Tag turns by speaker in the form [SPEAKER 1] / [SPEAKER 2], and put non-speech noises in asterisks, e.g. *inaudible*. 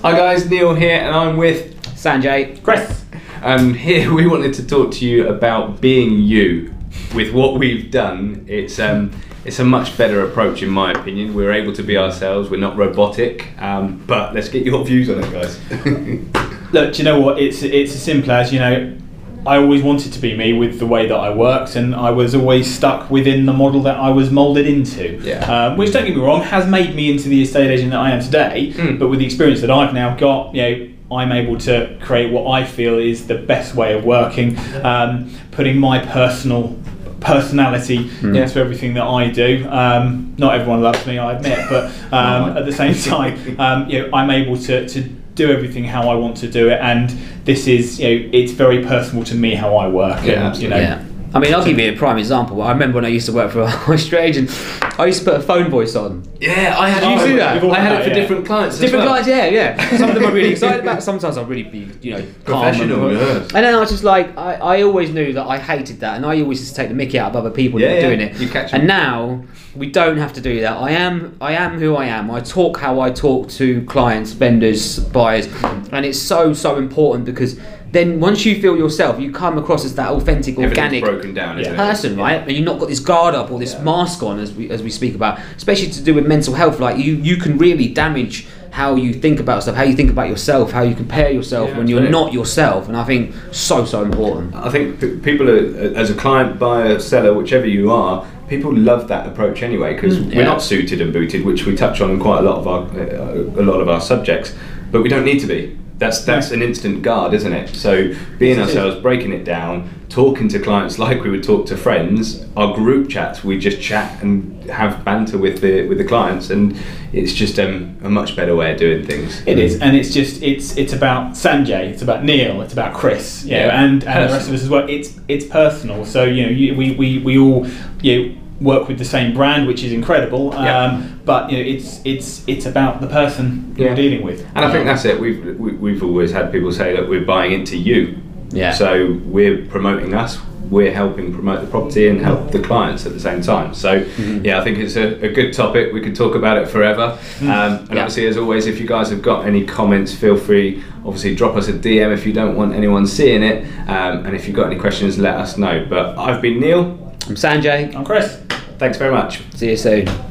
[SPEAKER 1] Hi guys, Neil here, and I'm with
[SPEAKER 2] Sanjay.
[SPEAKER 3] Chris.
[SPEAKER 1] And here *laughs* we wanted to talk to you about being you. With what we've done, it's um, it's a much better approach in my opinion. We're able to be ourselves. We're not robotic. Um, but let's get your *laughs* views on it, guys. *laughs*
[SPEAKER 3] Look, do you know what? It's it's as simple as you know. I always wanted to be me with the way that I worked, and I was always stuck within the model that I was moulded into.
[SPEAKER 1] Yeah.
[SPEAKER 3] Um, which, don't get me wrong, has made me into the estate agent that I am today.
[SPEAKER 1] Mm.
[SPEAKER 3] But with the experience that I've now got, you know, I'm able to create what I feel is the best way of working, um, putting my personal personality into everything that I do. Um, not everyone loves me, I admit, but *laughs* um, at the same *laughs* time, um, you know, I'm able to, to do everything how I want to do it, and this is, you know, it's very personal to me how I work.
[SPEAKER 1] Yeah,
[SPEAKER 3] and, you know,
[SPEAKER 2] Yeah. I mean, I'll give you a prime example. I remember when I used to work for a *laughs* high street agent, I used to put a phone voice on.
[SPEAKER 1] yeah, I had.
[SPEAKER 2] Did you see that?
[SPEAKER 1] I had
[SPEAKER 3] done
[SPEAKER 1] it for
[SPEAKER 3] yeah.
[SPEAKER 1] different clients. as
[SPEAKER 2] Different
[SPEAKER 1] well.
[SPEAKER 2] guys, yeah, yeah. *laughs* Some of them I'm really excited about. Sometimes I'll really be, you know, calm and-
[SPEAKER 1] Professional, yeah.
[SPEAKER 2] And then I was just like, I, I always knew that I hated that, and I always just take the mickey out of other people
[SPEAKER 1] Yeah,
[SPEAKER 2] that were
[SPEAKER 1] yeah,
[SPEAKER 2] doing it.
[SPEAKER 1] you catch 'em.
[SPEAKER 2] and now we don't have to do that. I am, I am who I am. I talk how I talk to clients, vendors, buyers, and it's so so important because then once you feel yourself, you come across as that authentic, organic
[SPEAKER 1] broken down, it?
[SPEAKER 2] person, right? And you've not got this guard up or this
[SPEAKER 1] Yeah.
[SPEAKER 2] mask on, as we as we speak about, especially to do with mental health. Like you, you can really damage how you think about stuff, how you think about yourself, how you compare yourself
[SPEAKER 1] Yeah,
[SPEAKER 2] when you're not yourself. And I think so so important.
[SPEAKER 1] I think p- people are, as a client, buyer, seller, whichever you are, people love that approach anyway because
[SPEAKER 2] Mm,
[SPEAKER 1] we're not suited and booted, which we touch on in quite a lot of our uh, a lot of our subjects, but we don't need to be. That's that's an instant guard, isn't it? So being
[SPEAKER 3] Yes, it is.
[SPEAKER 1] ourselves, breaking it down, talking to clients like we would talk to friends. Our group chats, we just chat and have banter with the with the clients, and it's just um, a much better way of doing things.
[SPEAKER 3] It is, and it's just it's it's about Sanjay, it's about Neil, it's about Chris, you know,
[SPEAKER 1] Yeah.
[SPEAKER 3] and, and the rest of us as well. It's it's personal, so you know you, we, we we all you know, work with the same brand, which is incredible. Um,
[SPEAKER 1] Yeah.
[SPEAKER 3] But you know it's it's it's about the person you're dealing with.
[SPEAKER 1] And I think that's it. We've we- we've always had people say that we're buying into you.
[SPEAKER 2] Yeah.
[SPEAKER 1] So we're promoting us. We're helping promote the property and help the clients at the same time. So yeah, I think it's a, a good topic. We could talk about it forever. Um, and
[SPEAKER 2] Yeah.
[SPEAKER 1] obviously, as always, if you guys have got any comments, feel free. Obviously, drop us a DM if you don't want anyone seeing it. Um, and if you've got any questions, let us know. But I've been Neil.
[SPEAKER 2] I'm Sanjay.
[SPEAKER 3] I'm Chris.
[SPEAKER 1] Thanks very much.
[SPEAKER 2] See you soon.